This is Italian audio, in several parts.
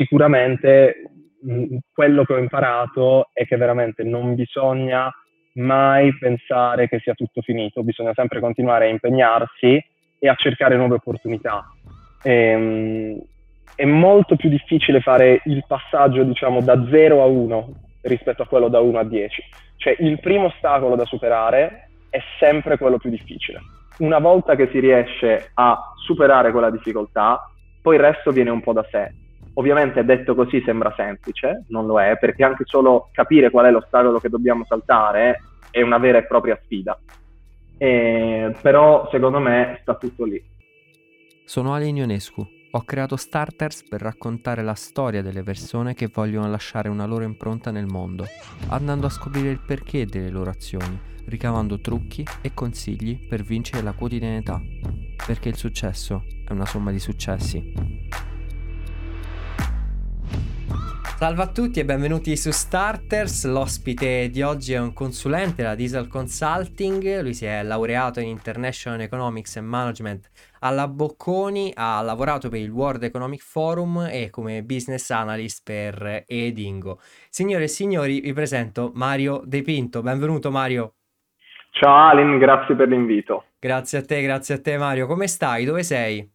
sicuramente mh, quello che ho imparato è che veramente non bisogna mai pensare che sia tutto finito, bisogna sempre continuare a impegnarsi e a cercare nuove opportunità. E, ehm, è molto più difficile fare il passaggio, diciamo, da 0 a 1 rispetto a quello da 1 a 10. Cioè, il primo ostacolo da superare è sempre quello più difficile. Una volta che si riesce a superare quella difficoltà, poi il resto viene un po' da sé. Ovviamente detto così sembra semplice, non lo è, perché anche solo capire qual è l'ostacolo che dobbiamo saltare è una vera e propria sfida. E, però secondo me sta tutto lì. Sono Ale Ionescu. Ho creato Starters per raccontare la storia delle persone che vogliono lasciare una loro impronta nel mondo, andando a scoprire il perché delle loro azioni, ricavando trucchi e consigli per vincere la quotidianità, perché il successo è una somma di successi. Salve a tutti e benvenuti su Starters. L'ospite di oggi è un consulente della Diesel Consulting. Lui si è laureato in International Economics and Management alla Bocconi, ha lavorato per il World Economic Forum e come business analyst per Edingo. Signore e signori, vi presento Mario De Pinto. Benvenuto Mario. Ciao Alin, grazie per l'invito. Grazie a te, grazie a te Mario. Come stai? Dove sei?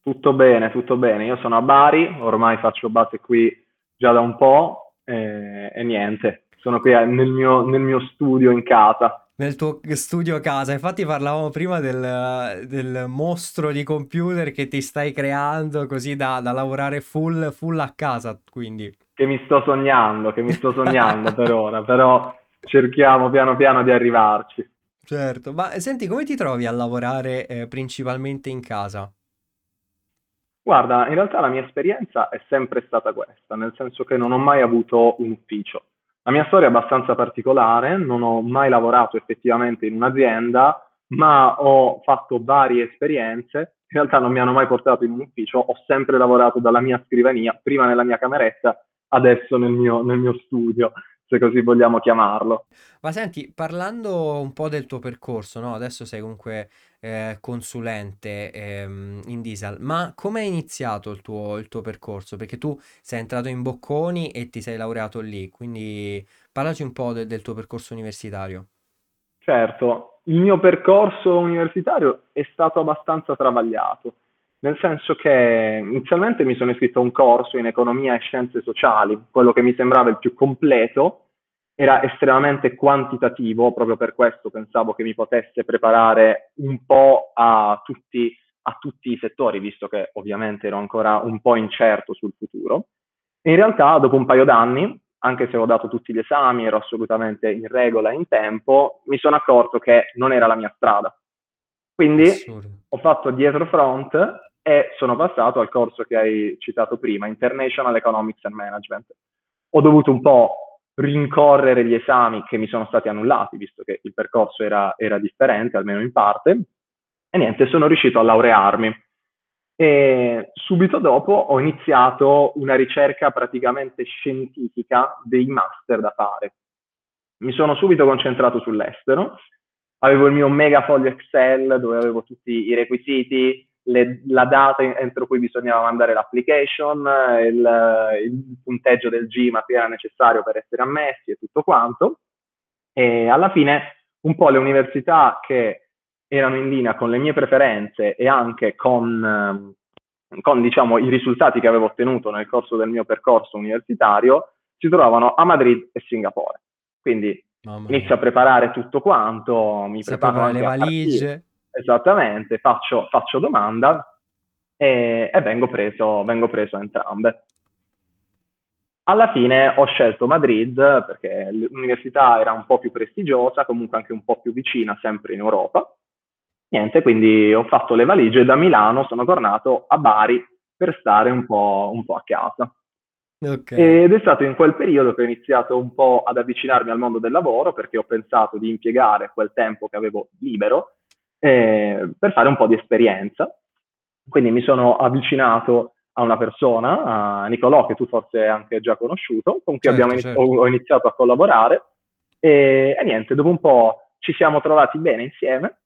Tutto bene, tutto bene. Io sono a Bari, ormai faccio base qui già da un po' e, e niente, sono qui nel mio, nel mio, studio in casa. Nel tuo studio a casa, infatti parlavamo prima del, del, mostro di computer che ti stai creando così da, da lavorare full, full a casa, quindi. Che mi sto sognando, che mi sto sognando per ora, però cerchiamo piano piano di arrivarci. Certo, ma senti, come ti trovi a lavorare eh, principalmente in casa? Guarda, in realtà la mia esperienza è sempre stata questa, nel senso che non ho mai avuto un ufficio. La mia storia è abbastanza particolare, non ho mai lavorato effettivamente in un'azienda, ma ho fatto varie esperienze. In realtà non mi hanno mai portato in un ufficio, ho sempre lavorato dalla mia scrivania, prima nella mia cameretta, adesso nel mio, nel mio studio se così vogliamo chiamarlo. Ma senti, parlando un po' del tuo percorso, no? Adesso sei comunque eh, consulente ehm, in diesel, ma come è iniziato il tuo, il tuo percorso? Perché tu sei entrato in Bocconi e ti sei laureato lì, quindi parlaci un po' de- del tuo percorso universitario. Certo, il mio percorso universitario è stato abbastanza travagliato, nel senso che inizialmente mi sono iscritto a un corso in economia e scienze sociali, quello che mi sembrava il più completo, era estremamente quantitativo, proprio per questo pensavo che mi potesse preparare un po' a tutti, a tutti i settori, visto che ovviamente ero ancora un po' incerto sul futuro. E in realtà, dopo un paio d'anni, anche se ho dato tutti gli esami, ero assolutamente in regola in tempo, mi sono accorto che non era la mia strada. Quindi Assurdo. ho fatto dietro front e sono passato al corso che hai citato prima, International Economics and Management. Ho dovuto un po' rincorrere gli esami che mi sono stati annullati, visto che il percorso era, era differente, almeno in parte, e niente, sono riuscito a laurearmi. E subito dopo ho iniziato una ricerca praticamente scientifica dei master da fare. Mi sono subito concentrato sull'estero, avevo il mio mega foglio Excel dove avevo tutti i requisiti, le, la data entro cui bisognava mandare l'application, il, il punteggio del GMAT che era necessario per essere ammessi e tutto quanto. E alla fine un po' le università che erano in linea con le mie preferenze e anche con, con diciamo, i risultati che avevo ottenuto nel corso del mio percorso universitario si trovavano a Madrid e Singapore. Quindi inizio a preparare tutto quanto, mi si preparo le valigie. Esattamente, faccio, faccio domanda e, e vengo, preso, vengo preso entrambe. Alla fine ho scelto Madrid perché l'università era un po' più prestigiosa, comunque anche un po' più vicina, sempre in Europa. Niente, quindi ho fatto le valigie da Milano sono tornato a Bari per stare un po', un po a casa. Okay. Ed è stato in quel periodo che ho iniziato un po' ad avvicinarmi al mondo del lavoro perché ho pensato di impiegare quel tempo che avevo libero eh, per fare un po' di esperienza. Quindi mi sono avvicinato a una persona, a Nicolò, che tu forse hai anche già conosciuto, con cui certo, inizi- certo. ho, iniziato a collaborare e, e niente, dopo un po' ci siamo trovati bene insieme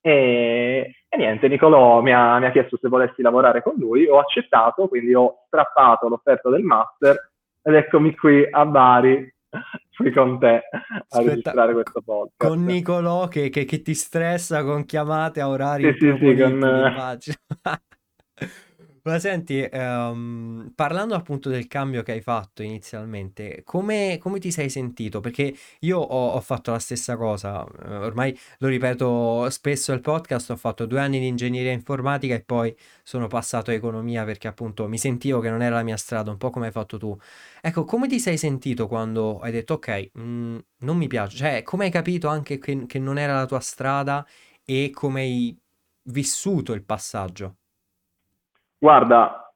E, e niente, Nicolò mi ha, mi ha, chiesto se volessi lavorare con lui, ho accettato, quindi ho strappato l'offerta del master ed eccomi qui a Bari qui con te a Aspetta, registrare questo podcast. Con Nicolò che, che, che, ti stressa con chiamate a orari sì, sì, sì, con... Ma senti, um, parlando appunto del cambio che hai fatto inizialmente, come, come ti sei sentito? Perché io ho, ho fatto la stessa cosa, eh, ormai lo ripeto spesso al podcast, ho fatto due anni di ingegneria informatica e poi sono passato a economia perché appunto mi sentivo che non era la mia strada, un po' come hai fatto tu. Ecco, come ti sei sentito quando hai detto ok, mh, mm, non mi piace? Cioè, come hai capito anche che, che non era la tua strada e come hai vissuto il passaggio? Guarda,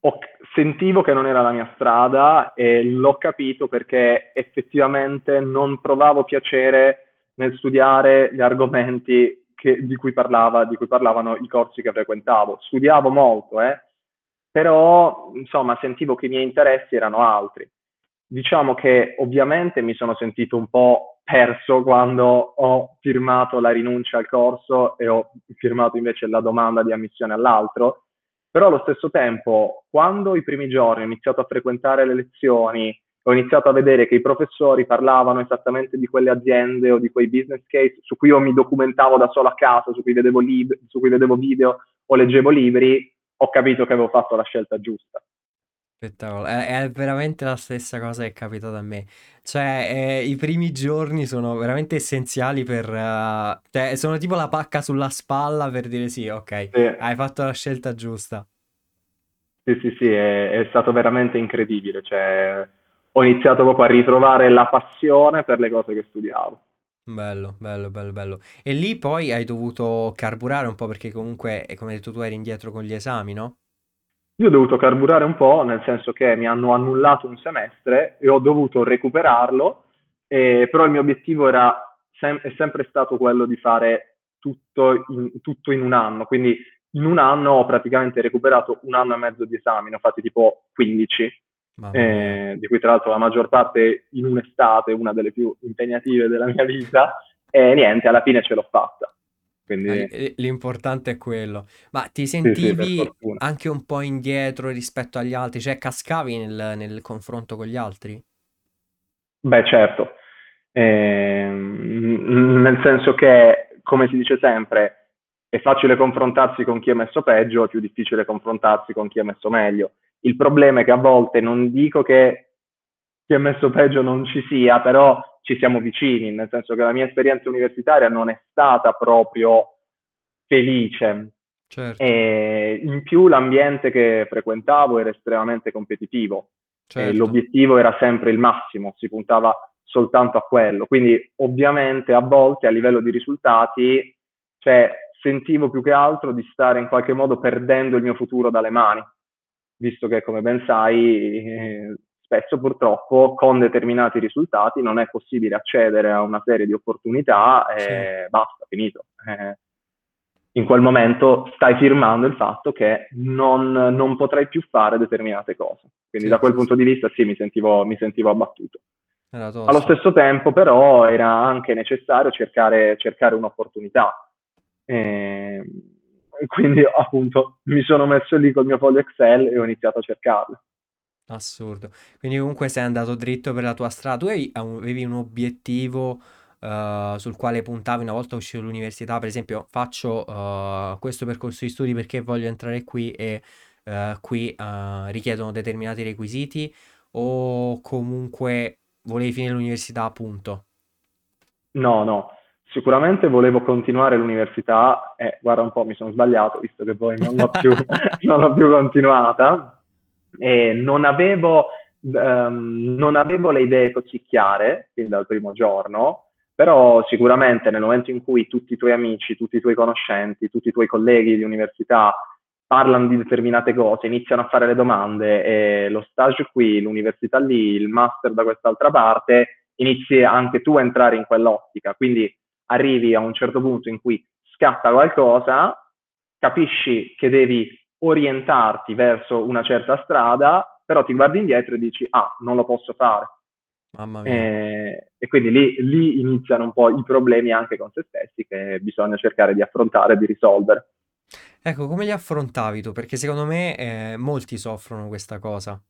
ho, sentivo che non era la mia strada e l'ho capito perché effettivamente non provavo piacere nel studiare gli argomenti che, di, cui parlava, di, cui parlavano i corsi che frequentavo. Studiavo molto, eh, però insomma sentivo che i miei interessi erano altri. Diciamo che ovviamente mi sono sentito un po' perso quando ho firmato la rinuncia al corso e ho firmato invece la domanda di ammissione all'altro, però allo stesso tempo, quando i primi giorni ho iniziato a frequentare le lezioni, ho iniziato a vedere che i professori parlavano esattamente di quelle aziende o di quei business case su cui io mi documentavo da solo a casa, su cui vedevo, lib- su cui vedevo video o leggevo libri, ho capito che avevo fatto la scelta giusta. Spettacolo, è, è veramente la stessa cosa che è capitata a me. Cioè, eh, i primi giorni sono veramente essenziali per... uh, cioè, sono tipo la pacca sulla spalla per dire sì, ok, Sì, hai fatto la scelta giusta. sì, sì, sì, è, è stato veramente incredibile. Cioè, ho iniziato proprio a ritrovare la passione per le cose che studiavo. Bello, bello, bello, bello. E lì poi hai dovuto carburare un po' perché comunque, eh, come hai detto tu, eri indietro con gli esami, no? Io ho dovuto carburare un po', nel senso che mi hanno annullato un semestre e ho dovuto recuperarlo, eh, però il mio obiettivo era sem- è sempre stato quello di fare tutto in, tutto in un anno, quindi in un anno ho praticamente recuperato un anno e mezzo di esami, ne ho fatti tipo 15, eh, di cui tra l'altro la maggior parte in un'estate, una delle più impegnative della mia vita, e niente, alla fine ce l'ho fatta. Quindi... L'importante è quello. Ma ti sentivi sì, sì, anche un po' indietro rispetto agli altri? Cioè cascavi nel, nel confronto con gli altri? Beh, certo. Eh, nel senso che, come si dice sempre, è facile confrontarsi con chi è messo peggio, è più difficile confrontarsi con chi è messo meglio. Il problema è che a volte non dico che chi è messo peggio non ci sia, però ci siamo vicini, nel senso che la mia esperienza universitaria non è stata proprio felice. Certo. E in più l'ambiente che frequentavo era estremamente competitivo. Certo. l'obiettivo era sempre il massimo, si puntava soltanto a quello. Quindi ovviamente a volte a livello di risultati, cioè, sentivo più che altro di stare in qualche modo perdendo il mio futuro dalle mani, visto che come ben sai eh, spesso purtroppo con determinati risultati non è possibile accedere a una serie di opportunità e sì. basta, finito. Eh, in quel momento stai firmando il fatto che non, non potrai più fare determinate cose. Quindi sì, da quel sì, punto di vista sì, mi sentivo, mi sentivo abbattuto. Allo stesso tempo però era anche necessario cercare, cercare un'opportunità. E quindi appunto mi sono messo lì col mio foglio Excel e ho iniziato a cercarla. Assurdo. Quindi comunque sei andato dritto per la tua strada. Tu avevi, avevi un obiettivo uh, sul quale puntavi una volta uscito dall'università, per esempio, faccio uh, questo percorso di studi perché voglio entrare qui e uh, qui richiedono determinati requisiti o comunque volevi finire l'università, appunto? No, no. Sicuramente volevo continuare l'università e guarda un po', mi sono sbagliato, visto che poi non l'ho più, non l'ho più continuata e non avevo, um, non avevo le idee così chiare fin dal primo giorno, però sicuramente nel momento in cui tutti i tuoi amici, tutti i tuoi conoscenti, tutti i tuoi colleghi di università parlano di determinate cose, iniziano a fare le domande e lo stage qui, l'università lì, il master da quest'altra parte, inizi anche tu a entrare in quell'ottica. Quindi arrivi a un certo punto in cui scatta qualcosa, capisci che devi orientarti verso una certa strada, però ti guardi indietro e dici, ah, non lo posso fare. Mamma mia. E, e quindi lì, lì iniziano un po' i problemi anche con se stessi che bisogna cercare di affrontare e di risolvere. Ecco, come li affrontavi tu? Perché secondo me eh, molti soffrono questa cosa.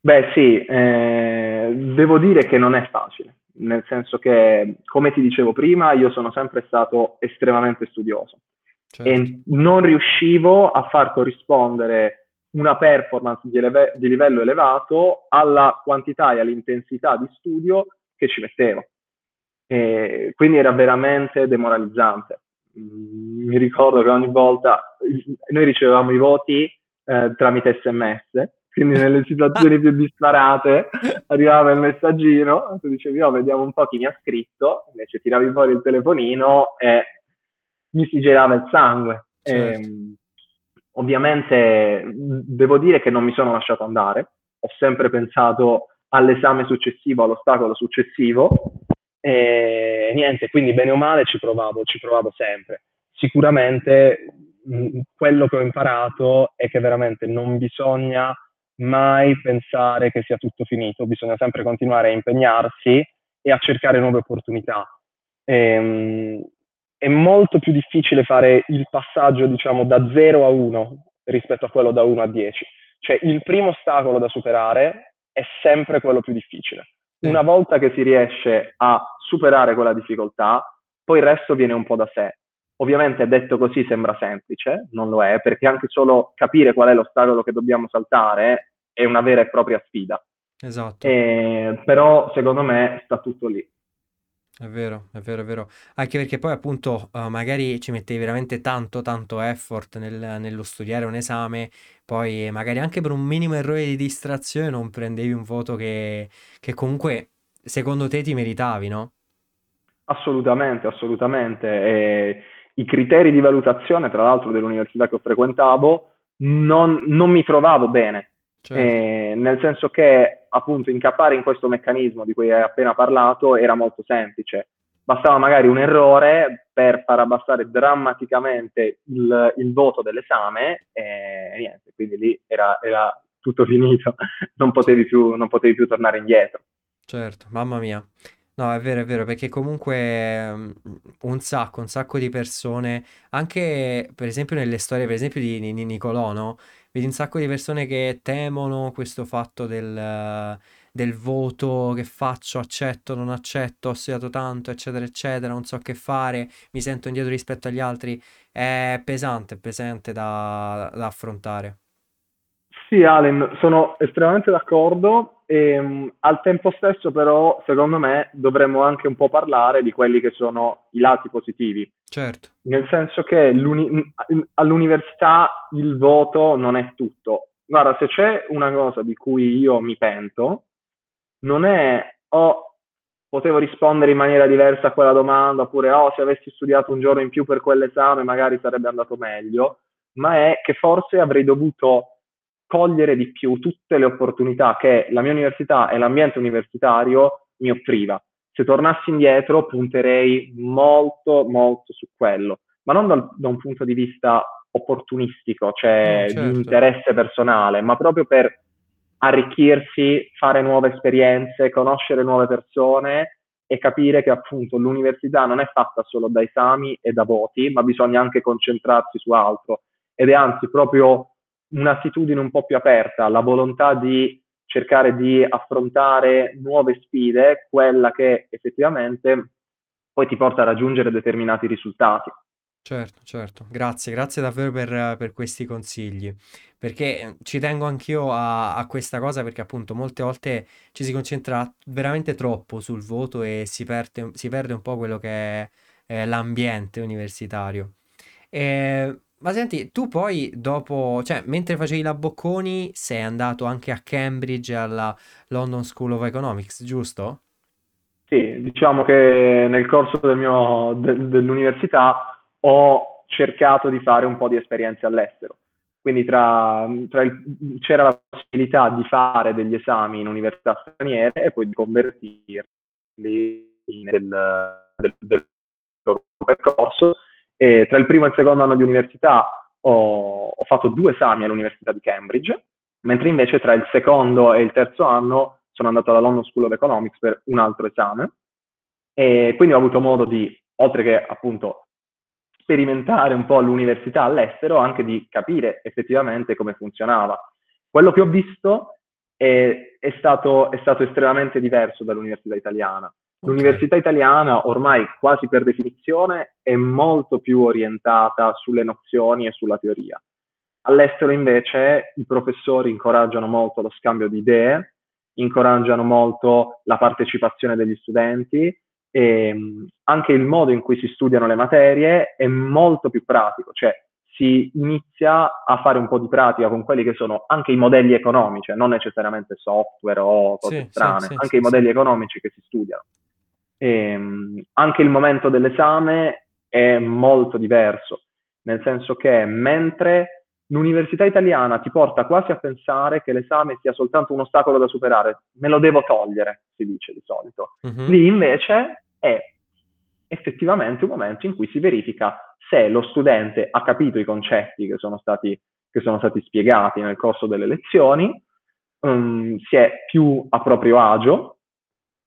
Beh, sì, eh, devo dire che non è facile, nel senso che, come ti dicevo prima, io sono sempre stato estremamente studioso Certo. e non riuscivo a far corrispondere una performance di, eleve- di livello elevato alla quantità e all'intensità di studio che ci mettevo. E quindi era veramente demoralizzante. Mm, Mi ricordo che ogni volta noi ricevevamo i voti eh, tramite sms, quindi nelle situazioni più disparate arrivava il messaggino, tu dicevi oh vediamo un po' chi mi ha scritto, invece tiravi fuori il telefonino e mi si gelava il sangue. Certo. E, ovviamente devo dire che non mi sono lasciato andare, ho sempre pensato all'esame successivo, all'ostacolo successivo e niente, quindi bene o male ci provavo, ci provavo sempre. Sicuramente mh, quello che ho imparato è che veramente non bisogna mai pensare che sia tutto finito, bisogna sempre continuare a impegnarsi e a cercare nuove opportunità. Ehm, è molto più difficile fare il passaggio, diciamo, da 0 a 1 rispetto a quello da 1 a 10. Cioè, il primo ostacolo da superare è sempre quello più difficile. Una volta che si riesce a superare quella difficoltà, poi il resto viene un po' da sé. Ovviamente detto così sembra semplice, non lo è, perché anche solo capire qual è l'ostacolo che dobbiamo saltare è una vera e propria sfida. Esatto. Eh, però secondo me sta tutto lì. È vero, è vero, è vero. Anche perché poi appunto eh, magari ci mettevi veramente tanto, tanto effort nel- nello studiare un esame, poi magari anche per un minimo errore di distrazione non prendevi un voto che, che comunque secondo te ti meritavi, no? Assolutamente, assolutamente. E I criteri di valutazione, tra l'altro, dell'università che ho frequentavo, non, non mi trovavo bene, Certo, Eh, nel senso che appunto incappare in questo meccanismo di cui hai appena parlato era molto semplice. Bastava magari un errore per far abbassare drammaticamente il, il voto dell'esame e niente, quindi lì era, era tutto finito, non potevi più, non potevi più tornare indietro. certo, mamma mia. No, è vero, è vero, perché comunque mm, un sacco, un sacco di persone, anche per esempio nelle storie, per esempio di, di Nicolò, no? Vedi un sacco di persone che temono questo fatto del, del voto, che faccio, accetto, non accetto, ho studiato tanto, eccetera, eccetera, non so che fare, mi sento indietro rispetto agli altri. È pesante, pesante da, da affrontare. Sì, Allen, sono estremamente d'accordo e mh, al tempo stesso però, secondo me, dovremmo anche un po' parlare di quelli che sono i lati positivi, Certo, nel senso che all'università il voto non è tutto. Guarda, se c'è una cosa di cui io mi pento, non è oh, potevo rispondere in maniera diversa a quella domanda, oppure oh, se avessi studiato un giorno in più per quell'esame magari sarebbe andato meglio, ma è che forse avrei dovuto cogliere di più tutte le opportunità che la mia università e l'ambiente universitario mi offriva. Se tornassi indietro punterei molto, molto su quello, ma non dal- da un punto di vista opportunistico, cioè di certo, interesse personale, ma proprio per arricchirsi, fare nuove esperienze, conoscere nuove persone e capire che appunto l'università non è fatta solo da esami e da voti, ma bisogna anche concentrarsi su altro. Ed è anzi proprio un'attitudine un po' più aperta, la volontà di cercare di affrontare nuove sfide, quella che effettivamente poi ti porta a raggiungere determinati risultati. certo, certo. Grazie, grazie davvero per, per questi consigli, perché eh, ci tengo anch'io a, a questa cosa perché appunto molte volte ci si concentra veramente troppo sul voto e si perde, si perde un po' quello che è, eh, l'ambiente universitario. E- ma senti, tu poi dopo, cioè mentre facevi la Bocconi sei andato anche a Cambridge alla London School of Economics, giusto? Sì, diciamo che nel corso del mio- de- dell'università ho cercato di fare un po' di esperienze all'estero. Quindi tra, tra il- c'era la possibilità di fare degli esami in università straniere e poi di convertirli nel, del, del percorso. E tra il primo e il secondo anno di università ho, ho fatto due esami all'Università di Cambridge, mentre invece tra il secondo e il terzo anno sono andato alla London School of Economics per un altro esame e quindi ho avuto modo di, oltre che appunto sperimentare un po' l'università all'estero, anche di capire effettivamente come funzionava. Quello che ho visto è, è, stato, è stato, estremamente diverso dall'università italiana. L'università italiana ormai quasi per definizione è molto più orientata sulle nozioni e sulla teoria. All'estero invece i professori incoraggiano molto lo scambio di idee, incoraggiano molto la partecipazione degli studenti e anche il modo in cui si studiano le materie è molto più pratico, cioè si inizia a fare un po' di pratica con quelli che sono anche i modelli economici, non necessariamente software o cose sì, strane, sì, anche sì, i modelli economici che si studiano. E, anche il momento dell'esame è molto diverso, nel senso che mentre l'università italiana ti porta quasi a pensare che l'esame sia soltanto un ostacolo da superare, me lo devo togliere, si dice di solito. Uh-huh. Lì invece è effettivamente un momento in cui si verifica se lo studente ha capito i concetti che sono stati, che sono stati spiegati nel corso delle lezioni, um, si è più a proprio agio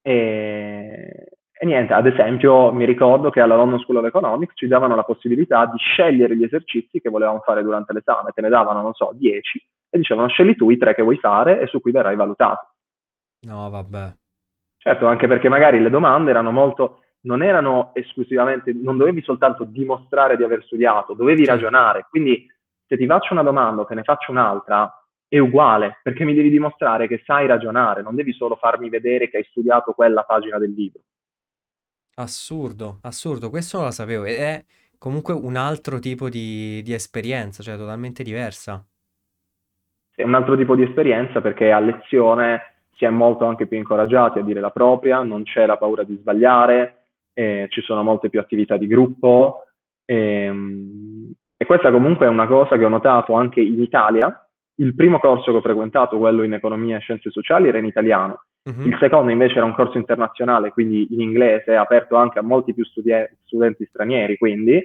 e, e niente, ad esempio mi ricordo che alla London School of Economics ci davano la possibilità di scegliere gli esercizi che volevamo fare durante l'esame, te ne davano, non so, 10 e dicevano scegli tu i tre che vuoi fare e su cui verrai valutato. No, vabbè. Certo, anche perché magari le domande erano molto, non erano esclusivamente, non dovevi soltanto dimostrare di aver studiato, dovevi sì. ragionare. Quindi se ti faccio una domanda o te ne faccio un'altra, è uguale, perché mi devi dimostrare che sai ragionare, non devi solo farmi vedere che hai studiato quella pagina del libro. Assurdo, assurdo, questo non lo sapevo. Ed è comunque un altro tipo di, di esperienza, cioè totalmente diversa. È un altro tipo di esperienza perché a lezione si è molto anche più incoraggiati a dire la propria, non c'è la paura di sbagliare, eh, ci sono molte più attività di gruppo. Ehm, e questa comunque è una cosa che ho notato anche in Italia. Il primo corso che ho frequentato, quello in economia e scienze sociali, era in italiano Uh-huh. Il secondo invece era un corso internazionale, quindi in inglese, aperto anche a molti più studi- studenti stranieri, quindi,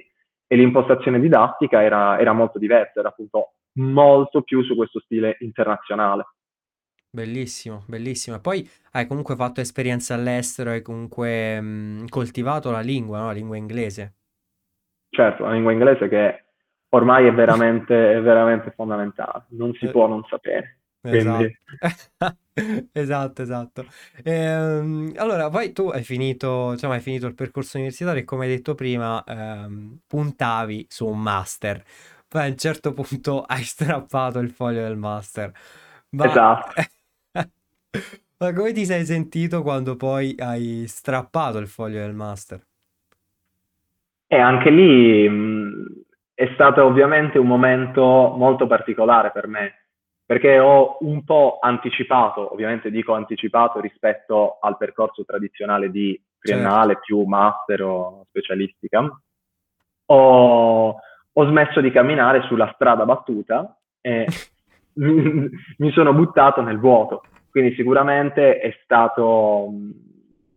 e l'impostazione didattica era, era molto diversa, era appunto molto più su questo stile internazionale. Bellissimo, bellissimo. Poi hai comunque fatto esperienza all'estero, hai comunque mh, coltivato la lingua, no? La lingua inglese. Certo, la lingua inglese che ormai è veramente, è veramente fondamentale, non si eh, può non sapere. Quindi... Esatto. Esatto, esatto. Ehm, allora, poi tu hai finito, diciamo, hai finito il percorso universitario e come hai detto prima, ehm, puntavi su un master. Poi a un certo punto hai strappato il foglio del master. Ma, Esatto. ma come ti sei sentito quando poi hai strappato il foglio del master? E anche lì mh, è stato ovviamente un momento molto particolare per me perché ho un po' anticipato, ovviamente dico anticipato rispetto al percorso tradizionale di triennale certo. più master o specialistica. Ho, ho, smesso di camminare sulla strada battuta e mi, mi sono buttato nel vuoto. Quindi sicuramente è stato,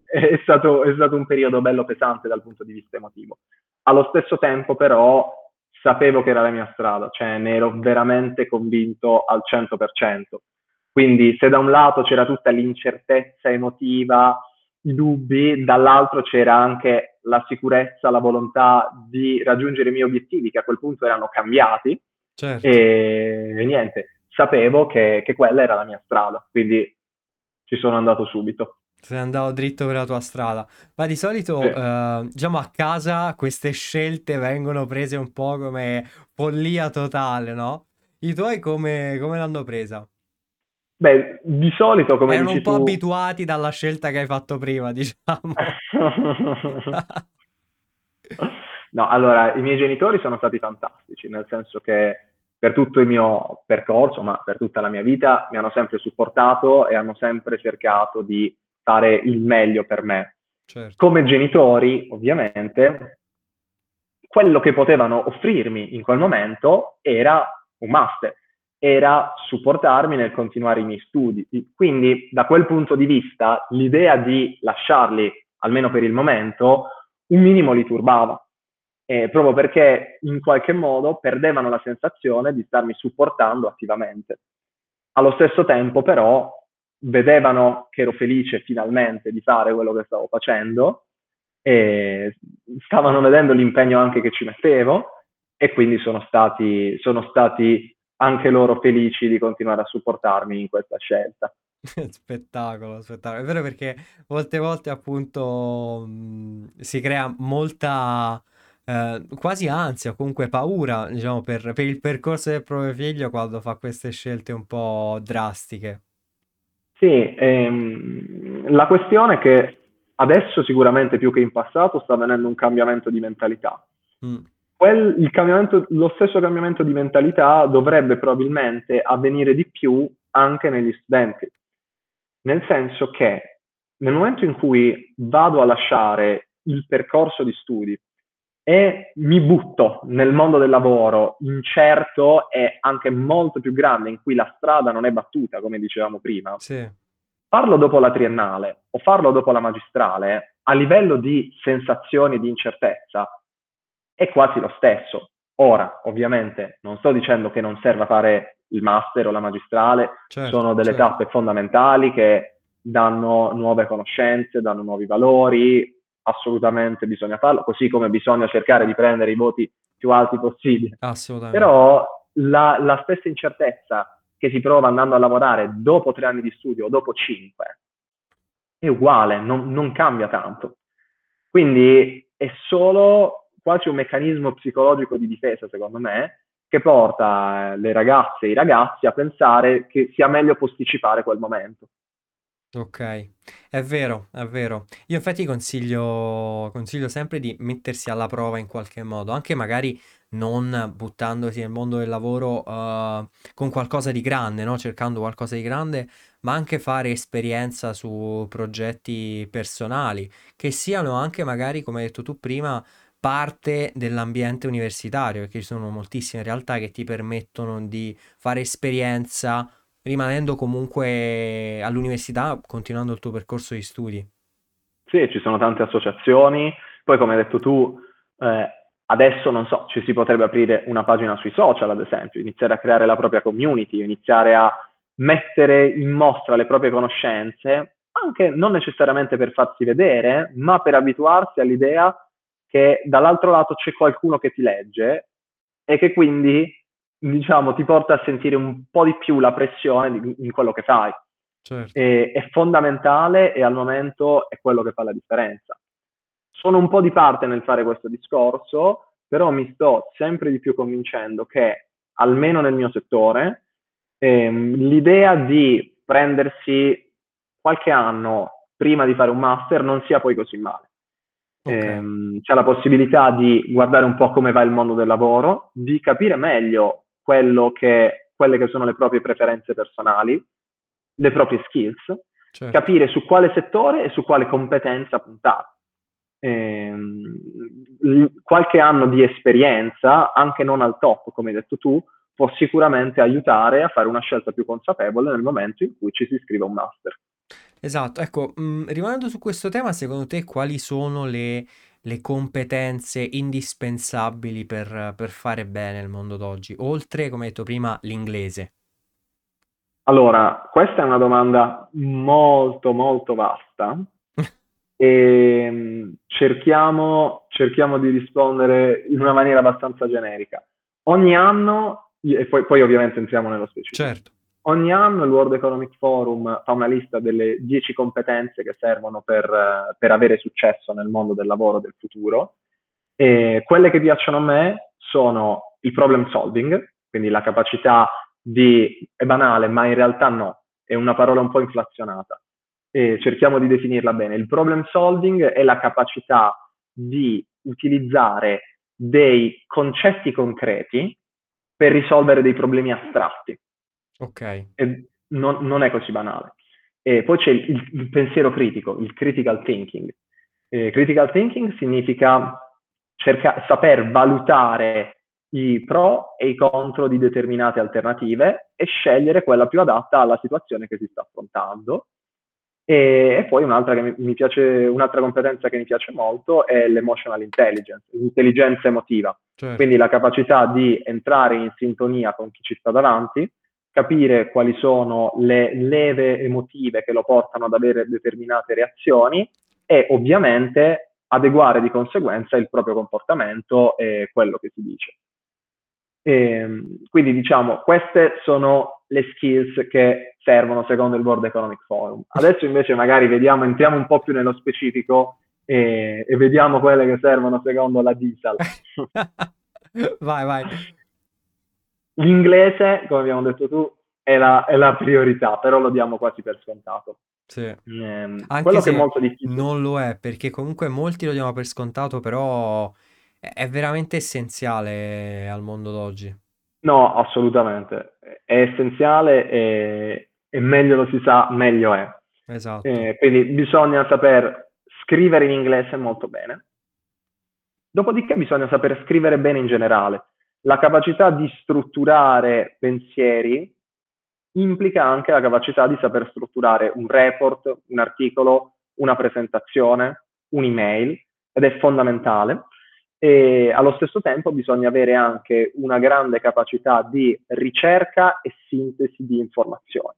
è, stato, è stato un periodo bello pesante dal punto di vista emotivo. Allo stesso tempo però sapevo che era la mia strada, cioè ne ero veramente convinto al 100%. Quindi se da un lato c'era tutta l'incertezza emotiva, i dubbi, dall'altro c'era anche la sicurezza, la volontà di raggiungere i miei obiettivi che a quel punto erano cambiati certo. e, e, niente, sapevo che, che quella era la mia strada, quindi ci sono andato subito. Sei andato dritto per la tua strada. Ma di solito, eh, diciamo, a casa queste scelte vengono prese un po' come follia totale, no? I tuoi come, come l'hanno presa? Beh, di solito, come Erano un po' tu... abituati dalla scelta che hai fatto prima, diciamo. No, allora, i miei genitori sono stati fantastici, nel senso che per tutto il mio percorso, ma per tutta la mia vita, mi hanno sempre supportato e hanno sempre cercato di fare il meglio per me. Certo. Come genitori, ovviamente, quello che potevano offrirmi in quel momento era un master, era supportarmi nel continuare i miei studi. Quindi, da quel punto di vista, l'idea di lasciarli, almeno per il momento, un minimo li turbava. Eh, proprio perché in qualche modo perdevano la sensazione di starmi supportando attivamente. Allo stesso tempo, però, vedevano che ero felice finalmente di fare quello che stavo facendo e stavano vedendo l'impegno anche che ci mettevo e quindi sono stati, sono stati anche loro felici di continuare a supportarmi in questa scelta. Spettacolo, spettacolo. È vero perché molte volte appunto mh, si crea molta eh, quasi ansia, comunque paura, diciamo, per, per il percorso del proprio figlio quando fa queste scelte un po' drastiche. Sì, ehm, la questione è che adesso sicuramente più che in passato sta avvenendo un cambiamento di mentalità. Mm. Quel, il cambiamento, lo stesso cambiamento di mentalità dovrebbe probabilmente avvenire di più anche negli studenti, nel senso che nel momento in cui vado a lasciare il percorso di studi e mi butto nel mondo del lavoro incerto e anche molto più grande, in cui la strada non è battuta, come dicevamo prima, sì. farlo dopo la triennale o farlo dopo la magistrale, a livello di sensazioni di incertezza, è quasi lo stesso. Ora, ovviamente, non sto dicendo che non serva fare il master o la magistrale, certo, sono delle certo. tappe fondamentali che danno nuove conoscenze, danno nuovi valori, assolutamente bisogna farlo, così come bisogna cercare di prendere i voti più alti possibili. Assolutamente. Però la, la stessa incertezza che si prova andando a lavorare dopo tre anni di studio o dopo cinque è uguale, non, non cambia tanto. Quindi è solo quasi un meccanismo psicologico di difesa, secondo me, che porta le ragazze e i ragazzi a pensare che sia meglio posticipare quel momento. Ok, è vero, è vero. Io infatti consiglio, consiglio sempre di mettersi alla prova in qualche modo, anche magari non buttandosi nel mondo del lavoro uh, con qualcosa di grande, no? Cercando qualcosa di grande, ma anche fare esperienza su progetti personali, che siano anche magari, come hai detto tu prima, parte dell'ambiente universitario, perché ci sono moltissime realtà che ti permettono di fare esperienza rimanendo comunque all'università, continuando il tuo percorso di studi. Sì, ci sono tante associazioni, poi come hai detto tu, eh, adesso non so, ci si potrebbe aprire una pagina sui social, ad esempio, iniziare a creare la propria community, iniziare a mettere in mostra le proprie conoscenze, anche non necessariamente per farsi vedere, ma per abituarsi all'idea che dall'altro lato c'è qualcuno che ti legge e che quindi diciamo, ti porta a sentire un po' di più la pressione di, in quello che fai. Certo. E, è fondamentale e al momento è quello che fa la differenza. Sono un po' di parte nel fare questo discorso, però mi sto sempre di più convincendo che, almeno nel mio settore, ehm, l'idea di prendersi qualche anno prima di fare un master non sia poi così male. Okay. Ehm, c'è la possibilità di guardare un po' come va il mondo del lavoro, di capire meglio che, quelle che sono le proprie preferenze personali, le proprie skills, certo. capire su quale settore e su quale competenza puntare. Ehm, qualche anno di esperienza, anche non al top, come hai detto tu, può sicuramente aiutare a fare una scelta più consapevole nel momento in cui ci si iscrive a un master. Esatto, ecco, mh, rimanendo su questo tema, secondo te quali sono le le competenze indispensabili per, per fare bene il mondo d'oggi, oltre, come detto prima, l'inglese? Allora, questa è una domanda molto, molto vasta e ehm, cerchiamo, cerchiamo di rispondere in una maniera abbastanza generica. Ogni anno, e poi, poi ovviamente entriamo nello specifico. Certo. Ogni anno il World Economic Forum fa una lista delle 10 competenze che servono per, per avere successo nel mondo del lavoro del futuro. E quelle che piacciono a me sono il problem solving, quindi la capacità di, è banale, ma in realtà no, è una parola un po' inflazionata. E cerchiamo di definirla bene. Il problem solving è la capacità di utilizzare dei concetti concreti per risolvere dei problemi astratti. Ok. E non, non è così banale. E poi c'è il, il pensiero critico, il critical thinking. Eh, critical thinking significa cerca, saper valutare i pro e i contro di determinate alternative e scegliere quella più adatta alla situazione che si sta affrontando. E, e poi un'altra, che mi, mi piace, un'altra competenza che mi piace molto è l'emotional intelligence, l'intelligenza emotiva. Certo. Quindi la capacità di entrare in sintonia con chi ci sta davanti capire quali sono le leve emotive che lo portano ad avere determinate reazioni e ovviamente adeguare di conseguenza il proprio comportamento e quello che si dice. E, ehm, quindi diciamo, queste sono le skills che servono secondo il World Economic Forum. Adesso invece magari vediamo, entriamo un po' più nello specifico e, e vediamo quelle che servono secondo la DISAL. vai, vai. L'inglese, come abbiamo detto tu, è la, è la priorità, però lo diamo quasi per scontato. Sì. Eh, Anche se non lo è, perché comunque molti lo diamo per scontato, però è veramente essenziale al mondo d'oggi. No, assolutamente. È essenziale e, e meglio lo si sa, meglio è. Esatto. Eh, quindi bisogna saper scrivere in inglese molto bene. Dopodiché bisogna saper scrivere bene in generale. La capacità di strutturare pensieri implica anche la capacità di saper strutturare un report, un articolo, una presentazione, un'email ed è fondamentale. E allo stesso tempo bisogna avere anche una grande capacità di ricerca e sintesi di informazioni.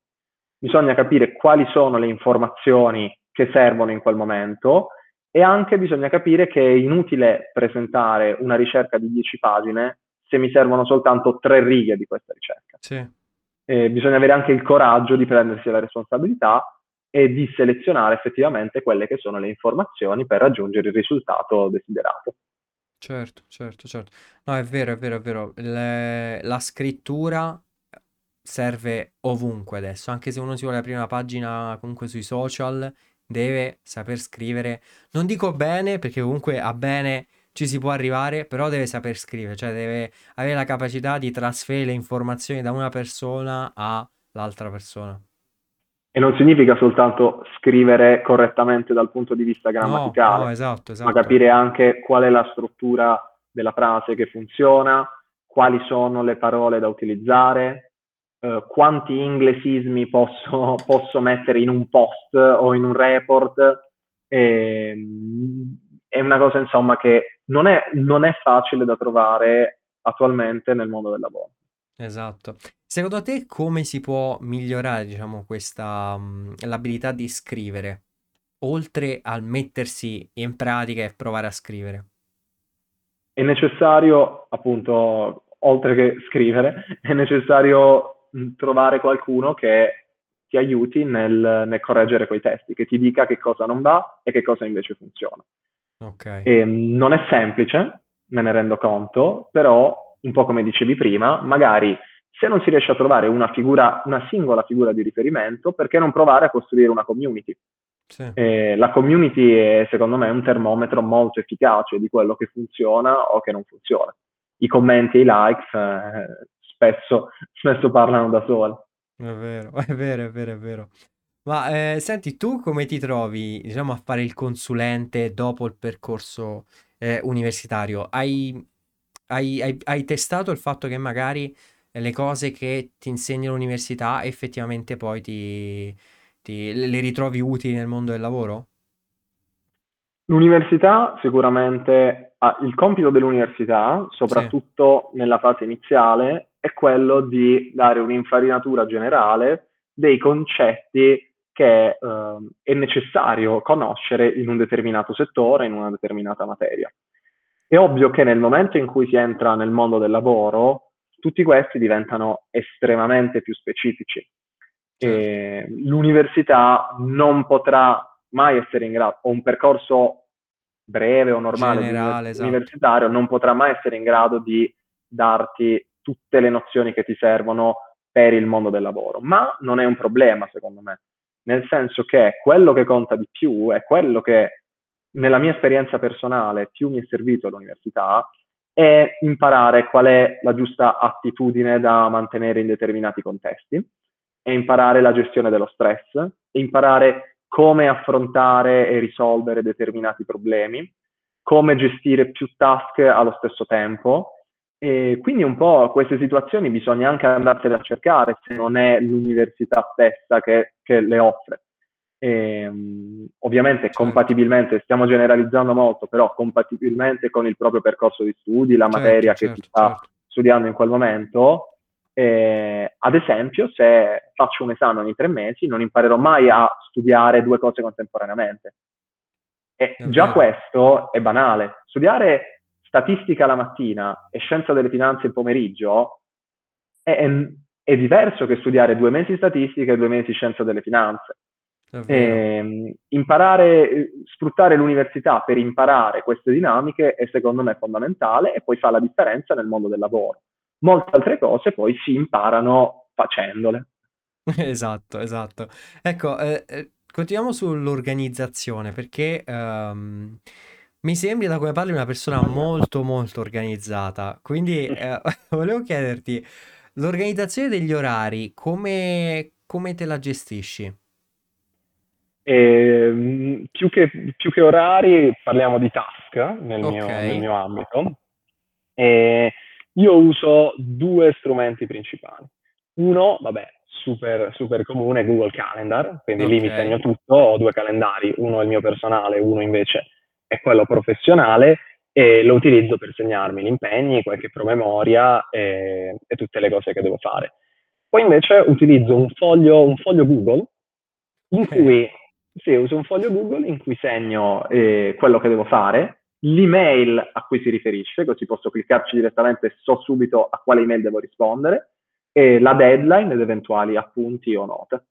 Bisogna capire quali sono le informazioni che servono in quel momento e anche bisogna capire che è inutile presentare una ricerca di 10 pagine se mi servono soltanto tre righe di questa ricerca. Sì eh, bisogna avere anche il coraggio di prendersi la responsabilità e di selezionare effettivamente quelle che sono le informazioni per raggiungere il risultato desiderato. Certo, certo, certo. No, è vero, è vero, è vero. Le- la scrittura serve ovunque adesso, anche se uno si vuole aprire una pagina comunque sui social, deve saper scrivere. Non dico bene, perché comunque a bene ci si può arrivare, però deve saper scrivere, cioè deve avere la capacità di trasferire le informazioni da una persona all'altra persona. E non significa soltanto scrivere correttamente dal punto di vista grammaticale, no, no, esatto, esatto. ma capire anche qual è la struttura della frase che funziona, quali sono le parole da utilizzare, eh, quanti inglesismi posso, posso, mettere in un post o in un report. E, è una cosa insomma che non è, non è facile da trovare attualmente nel mondo del lavoro. Esatto. Secondo te come si può migliorare, diciamo, questa mh, l'abilità di scrivere, oltre al mettersi in pratica e provare a scrivere? È necessario, appunto, oltre che scrivere, è necessario trovare qualcuno che ti aiuti nel, nel correggere quei testi, che ti dica che cosa non va e che cosa invece funziona. Okay. E, ehm, non è semplice, me ne rendo conto, però un po' come dicevi prima, magari se non si riesce a trovare una figura, una singola figura di riferimento, perché non provare a costruire una community? Sì. Eh, la community è secondo me un termometro molto efficace di quello che funziona o che non funziona. I commenti e i likes eh, spesso, spesso parlano da soli. È vero, è vero, è vero, è vero. Ma eh, senti, tu come ti trovi, diciamo, a fare il consulente dopo il percorso eh, universitario? Hai, hai- hai- hai testato il fatto che magari le cose che ti insegna l'università effettivamente poi ti, ti- le ritrovi utili nel mondo del lavoro? L'università sicuramente ha il compito dell'università, Sì, soprattutto nella fase iniziale, è quello di dare un'infarinatura generale dei concetti che eh, è necessario conoscere in un determinato settore, in una determinata materia. È ovvio che nel momento in cui si entra nel mondo del lavoro, tutti questi diventano estremamente più specifici. Certo. l'università non potrà mai essere in grado, o un percorso breve o normale Generale, esatto. universitario non potrà mai essere in grado di darti tutte le nozioni che ti servono per il mondo del lavoro, ma non è un problema secondo me nel senso che quello che conta di più è quello che nella mia esperienza personale più mi è servito all'università è imparare qual è la giusta attitudine da mantenere in determinati contesti, e imparare la gestione dello stress, e imparare come affrontare e risolvere determinati problemi, come gestire più task allo stesso tempo e quindi un po' queste situazioni bisogna anche andarsene a cercare se non è l'università stessa che, che le offre. E, um, ovviamente certo. compatibilmente, stiamo generalizzando molto, però compatibilmente con il proprio percorso di studi, la certo, materia certo, che si sta certo. studiando in quel momento, Eh, ad esempio, se faccio un esame ogni tre mesi, non imparerò mai a studiare due cose contemporaneamente. E già questo è banale. Studiare statistica la mattina e scienza delle finanze il pomeriggio è, è, è diverso che studiare due mesi statistica e due mesi scienza delle finanze. Eh, imparare, sfruttare l'università per imparare queste dinamiche è secondo me fondamentale e poi fa la differenza nel mondo del lavoro. Molte altre cose poi si imparano facendole. Esatto, esatto. Ecco, eh, eh, continuiamo sull'organizzazione perché um, mi sembri da come parli una persona molto molto organizzata. Quindi eh, volevo chiederti, l'organizzazione degli orari, come, come te la gestisci? E, più, che, più, che, orari parliamo di task nel, okay. mio, nel mio, ambito. E io uso due strumenti principali. Uno, vabbè, super, super comune, Google Calendar, quindi okay. lì mi segno tutto, ho due calendari, uno è il mio personale, uno invece è quello professionale e lo utilizzo per segnarmi gli impegni, qualche promemoria e, e tutte le cose che devo fare. Poi invece utilizzo un foglio, un foglio Google in cui sì, uso un foglio Google in cui segno eh, quello che devo fare, l'email a cui si riferisce, così posso cliccarci direttamente e so subito a quale email devo rispondere, e la deadline ed eventuali appunti o note.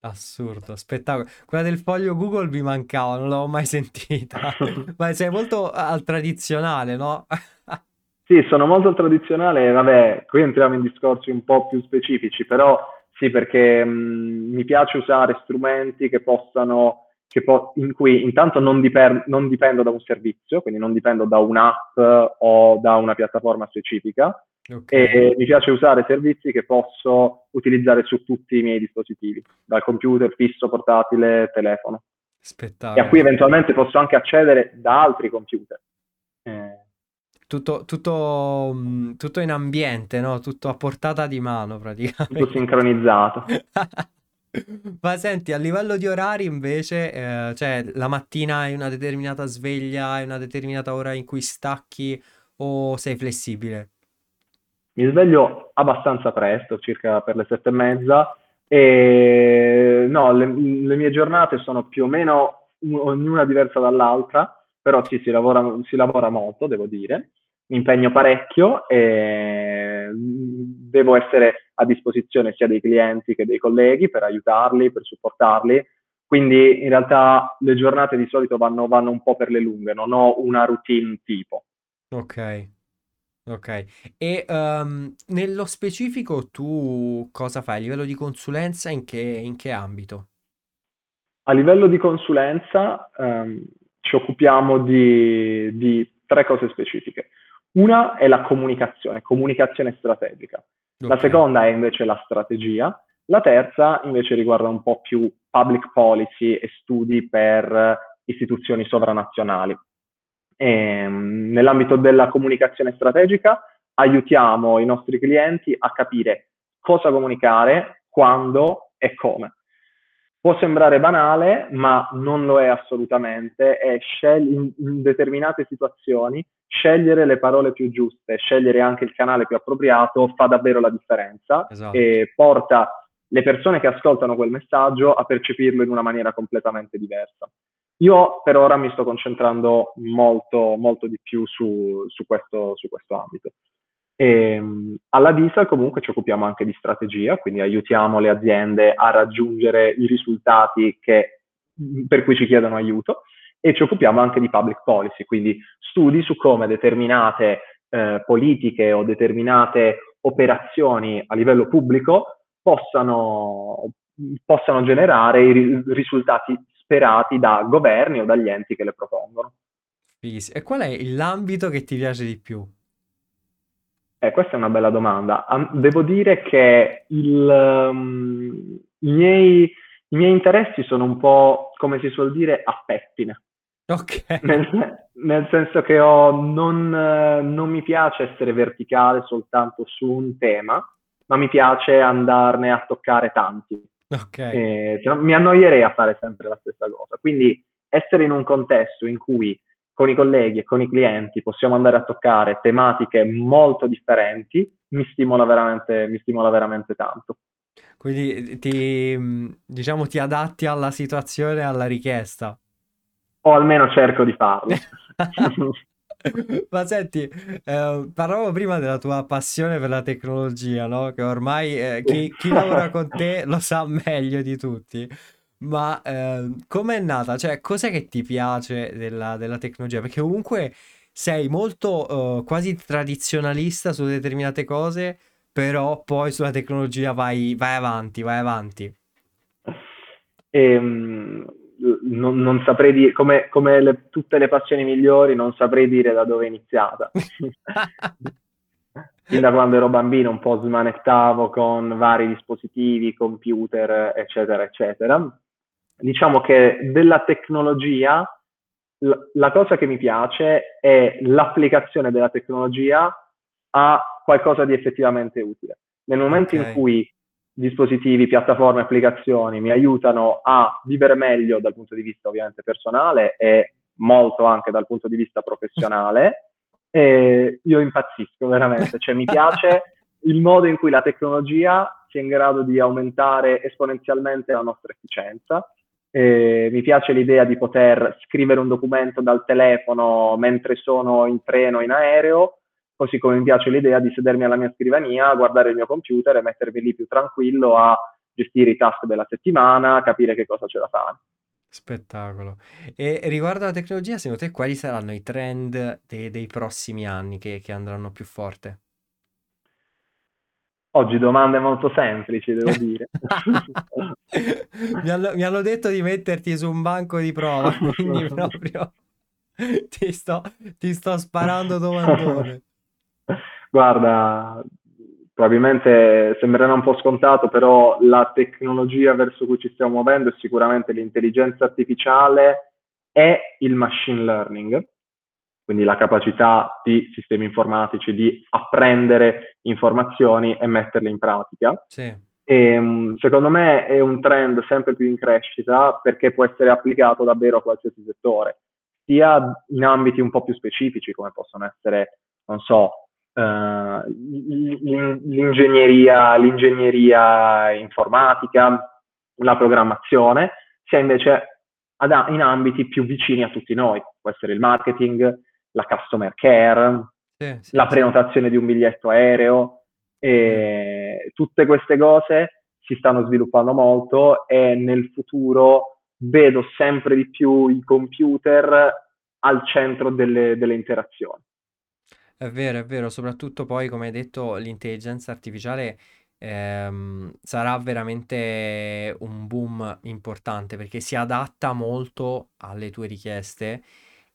Assurdo, spettacolo. Quella del foglio Google mi mancava, non l'avevo mai sentita. Ma sei molto al tradizionale, no? sì, sono molto al tradizionale. Vabbè, qui entriamo in discorsi un po' più specifici, però sì, perché mh, mm, mi piace usare strumenti che possano, che po- in cui intanto non, diper- non dipendo da un servizio, quindi non dipendo da un'app o da una piattaforma specifica, Okay. E mi piace usare servizi che posso utilizzare su tutti i miei dispositivi, dal computer fisso, portatile, telefono. Spettacolo. E a cui eventualmente posso anche accedere da altri computer. Eh. Tutto, tutto, mm, tutto, in ambiente, no? Tutto a portata di mano praticamente. Tutto sincronizzato. Ma senti, a livello di orari invece, eh, cioè la mattina hai una determinata sveglia, hai una determinata ora in cui stacchi o sei flessibile? Mi sveglio abbastanza presto, circa per le sette e mezza, e no, le, le mie giornate sono più o meno ognuna diversa dall'altra, però sì, si lavora, si lavora molto, devo dire mi impegno parecchio e devo essere a disposizione sia dei clienti che dei colleghi per aiutarli, per supportarli. Quindi in realtà le giornate di solito vanno, vanno un po' per le lunghe, non ho una routine tipo. Ok, ok. E um, nello specifico tu cosa fai? A livello di consulenza in che, in che ambito? A livello di consulenza um, ci occupiamo di, di tre cose specifiche. Una è la comunicazione, comunicazione strategica. La seconda è invece la strategia. La terza invece riguarda un po' più public policy e studi per istituzioni sovranazionali. Ehm, nell'ambito della comunicazione strategica aiutiamo i nostri clienti a capire cosa comunicare, quando e come. Può sembrare banale, ma non lo è assolutamente e in determinate situazioni scegliere le parole più giuste, scegliere anche il canale più appropriato fa davvero la differenza esatto. e porta le persone che ascoltano quel messaggio a percepirlo in una maniera completamente diversa. Io per ora mi sto concentrando molto, molto di più su, su, questo, su questo ambito. E, ehm, alla Diesel comunque ci occupiamo anche di strategia, quindi aiutiamo le aziende a raggiungere i risultati che, per cui ci chiedono aiuto e ci occupiamo anche di public policy, quindi studi su come determinate eh, politiche o determinate operazioni a livello pubblico possano, possano generare i risultati sperati da governi o dagli enti che le propongono. E qual è l'ambito che ti piace di più? Eh, questa è una bella domanda. devo dire che il, um, i, miei, i, miei, interessi sono un po', come si suol dire, a pettine. Ok. Nel, nel senso che ho, non, non mi piace essere verticale soltanto su un tema, ma mi piace andarne a toccare tanti. Ok. Eh, mi annoierei a fare sempre la stessa cosa. Quindi essere in un contesto in cui con i colleghi e con i clienti possiamo andare a toccare tematiche molto differenti mi stimola veramente, mi stimola veramente tanto. Quindi ti, diciamo, ti adatti alla situazione, alla richiesta. O almeno cerco di farlo. Ma senti, eh, parlavo prima della tua passione per la tecnologia, no? Che ormai eh, chi, chi lavora con te lo sa meglio di tutti. Ma eh, com'è nata? Cioè, cos'è che ti piace della, della tecnologia? Perché comunque sei molto uh, quasi tradizionalista su determinate cose, però poi sulla tecnologia vai, vai avanti, vai avanti. E, um, non, non, saprei dire, come, come le, tutte le passioni migliori, non saprei dire da dove è iniziata. Fin da quando ero bambino un po' smanettavo con vari dispositivi, computer, eccetera, eccetera. Diciamo che della tecnologia la cosa che mi piace è l'applicazione della tecnologia a qualcosa di effettivamente utile. Nel momento okay. in cui dispositivi, piattaforme, applicazioni mi aiutano a vivere meglio dal punto di vista ovviamente personale e molto anche dal punto di vista professionale, eh, io impazzisco veramente, cioè mi piace il modo in cui la tecnologia sia in grado di aumentare esponenzialmente la nostra efficienza, eh, mi piace l'idea di poter scrivere un documento dal telefono mentre sono in treno o in aereo, così come mi piace l'idea di sedermi alla mia scrivania, guardare il mio computer e mettermi lì più tranquillo a gestire i task della settimana, capire che cosa c'è da fare. Spettacolo. E riguardo alla tecnologia, secondo te quali saranno i trend dei, dei prossimi anni che, che andranno più forte? Oggi domande molto semplici, devo dire. mi, hanno, mi, hanno, detto di metterti su un banco di prova, quindi proprio ti sto, ti sto sparando domandone. Guarda, probabilmente sembrerà un po' scontato, però la tecnologia verso cui ci stiamo muovendo è sicuramente l'intelligenza artificiale e il machine learning quindi la capacità di sistemi informatici di apprendere informazioni e metterle in pratica. Sì. E, ehm, secondo me è un trend sempre più in crescita perché può essere applicato davvero a qualsiasi settore, sia in ambiti un po' più specifici come possono essere, non so, uh, l'ingegneria, l'ingegneria informatica, la programmazione, sia invece ad, in ambiti più vicini a tutti noi, può essere il marketing, la customer care, sì, sì, la prenotazione di un biglietto aereo, tutte queste cose si stanno sviluppando molto e nel futuro vedo sempre di più i computer al centro delle, delle interazioni. È vero, è vero, soprattutto poi, come hai detto, l'intelligenza artificiale ehm, sarà veramente un boom importante perché si adatta molto alle tue richieste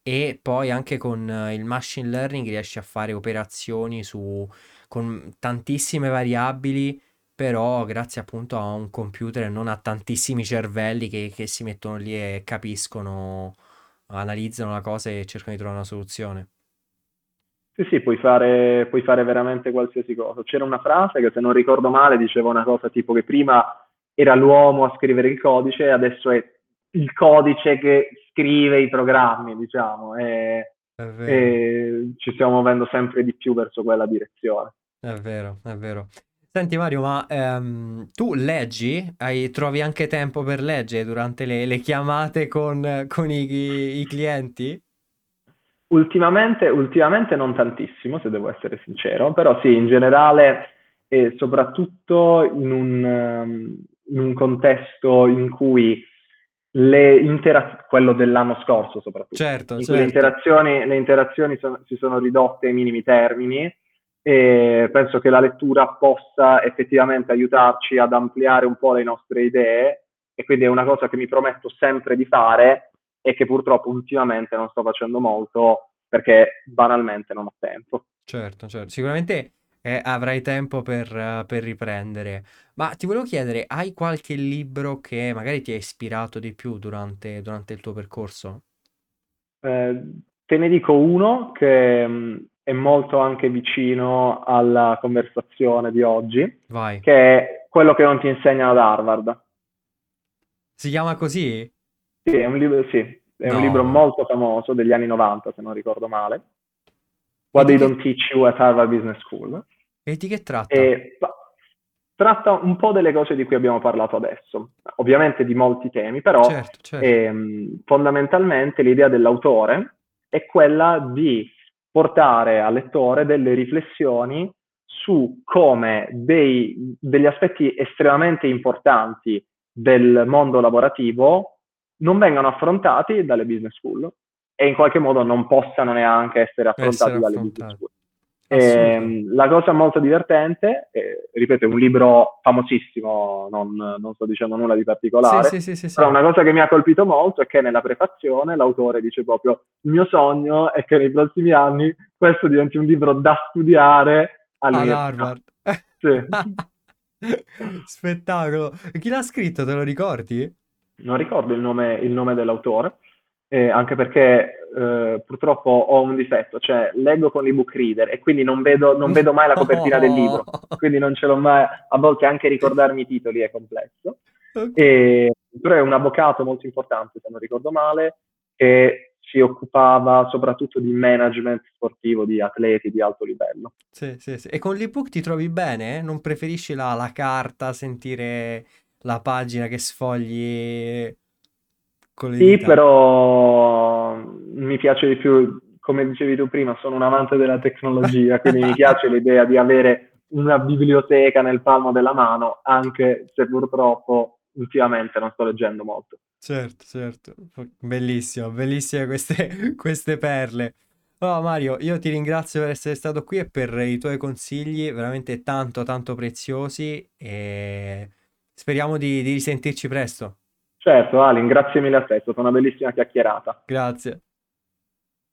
e poi anche con il machine learning riesci a fare operazioni su, con tantissime variabili, però grazie appunto a un computer e non a tantissimi cervelli che, che si mettono lì e capiscono, analizzano la cosa e cercano di trovare una soluzione. Sì, sì, puoi fare, puoi fare veramente qualsiasi cosa. C'era una frase che se non ricordo male diceva una cosa tipo che prima era l'uomo a scrivere il codice, adesso è il codice che scrive i programmi, diciamo, e, e, ci stiamo muovendo sempre di più verso quella direzione. È vero, è vero. Senti Mario, ma ehm, tu leggi? Hai, trovi anche tempo per leggere durante le, le chiamate con, con i, i, clienti? Ultimamente, ultimamente non tantissimo, se devo essere sincero, però sì, in generale e soprattutto in un, um, in un contesto in cui le interazioni, quello dell'anno scorso soprattutto, certo, certo. Le interazioni, le interazioni son, si sono ridotte ai minimi termini e penso che la lettura possa effettivamente aiutarci ad ampliare un po' le nostre idee e quindi è una cosa che mi prometto sempre di fare e che purtroppo ultimamente non sto facendo molto perché banalmente non ho tempo. Certo, certo. Sicuramente eh, avrai tempo per, uh, per riprendere. Ma ti volevo chiedere, hai qualche libro che magari ti ha ispirato di più durante, durante il tuo percorso? Eh, te ne dico uno che mh, mm, è molto anche vicino alla conversazione di oggi, Vai. che è quello che non ti insegnano ad Harvard. Si chiama così? Sì, è un libro, sì, è no. un libro molto famoso degli anni 90, se non ricordo male. What they don't teach you at Harvard Business School. E di che tratta? E, tratta un po' delle cose di cui abbiamo parlato adesso, ovviamente di molti temi, però certo, certo. Ehm, fondamentalmente l'idea dell'autore è quella di portare al lettore delle riflessioni su come dei, degli aspetti estremamente importanti del mondo lavorativo non vengano affrontati dalle business school e in qualche modo non possano neanche essere affrontati essere dalle affrontati. business school. E, ehm, la cosa molto divertente, eh, ripeto, è un libro famosissimo, non, non, sto dicendo nulla di particolare, sì, sì, sì, però una cosa che mi ha colpito molto è che nella prefazione l'autore dice proprio il mio sogno è che nei prossimi anni questo diventi un libro da studiare all'Harvard. Sì. Spettacolo. Chi l'ha scritto, te lo ricordi? Non ricordo il nome, il nome dell'autore, eh, anche perché eh, purtroppo ho un difetto, cioè leggo con l'ebook reader e quindi non vedo, non vedo mai la copertina del libro, quindi non ce l'ho mai, a volte anche ricordarmi i titoli è complesso. Okay. E, però è un avvocato molto importante, se non ricordo male, che si occupava soprattutto di management sportivo di atleti di alto livello. Sì, sì, sì. E con l'ebook ti trovi bene? Non preferisci la, la carta, sentire la pagina che sfogli con le Sì, dita? però mi piace di più, come dicevi tu prima, sono un amante della tecnologia, quindi mi piace l'idea di avere una biblioteca nel palmo della mano, anche se purtroppo ultimamente non sto leggendo molto. Certo, certo, bellissimo, bellissime queste, queste perle. Oh, Mario, io ti ringrazio per essere stato qui e per i tuoi consigli, veramente tanto, tanto preziosi e speriamo di, di risentirci presto. Certo, Alin, grazie mille a te, è stata una bellissima chiacchierata. Grazie.